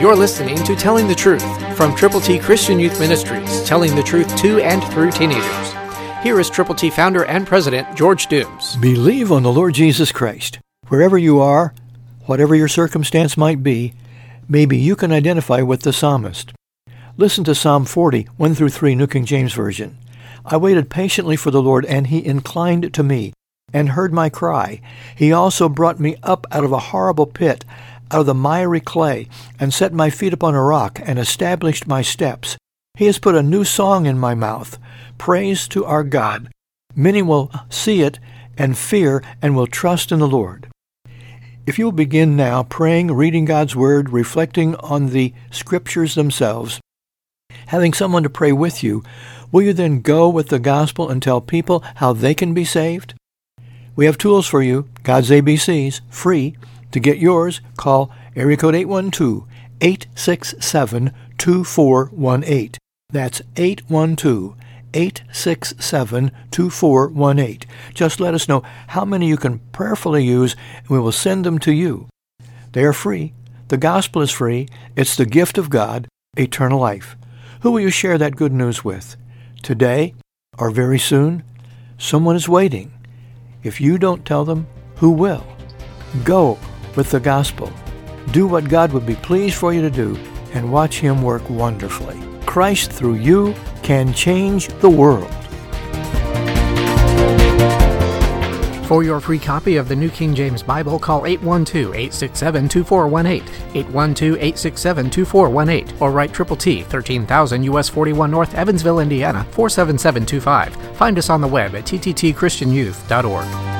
You're listening to Telling the Truth from Triple T Christian Youth Ministries, telling the truth to and through teenagers. Here is Triple T founder and president George Dooms. Believe on the Lord Jesus Christ. Wherever you are, whatever your circumstance might be, maybe you can identify with the psalmist. Listen to Psalm 40, 1 through 3, New King James Version. I waited patiently for the Lord, and he inclined to me, and heard my cry. He also brought me up out of a horrible pit, out of the miry clay, and set my feet upon a rock, and established my steps. He has put a new song in my mouth, praise to our God. Many will see it and fear and will trust in the Lord. If you'll begin now praying, reading God's Word, reflecting on the Scriptures themselves, having someone to pray with you, will you then go with the gospel and tell people how they can be saved? We have tools for you, God's ABCs, free. To get yours, call area code 812-867-2418. That's 812-867-2418. Just let us know how many you can prayerfully use, and we will send them to you. They are free. The gospel is free. It's the gift of God, eternal life. Who will you share that good news with? Today or very soon? Someone is waiting. If you don't tell them, who will? Go with the gospel. Do what God would be pleased for you to do and watch Him work wonderfully. Christ through you can change the world. For your free copy of the New King James Bible, call 812-867-2418, 812-867-2418, or write Triple T, 13,000 US 41 North, Evansville, Indiana, 47725. Find us on the web at tttchristianyouth.org.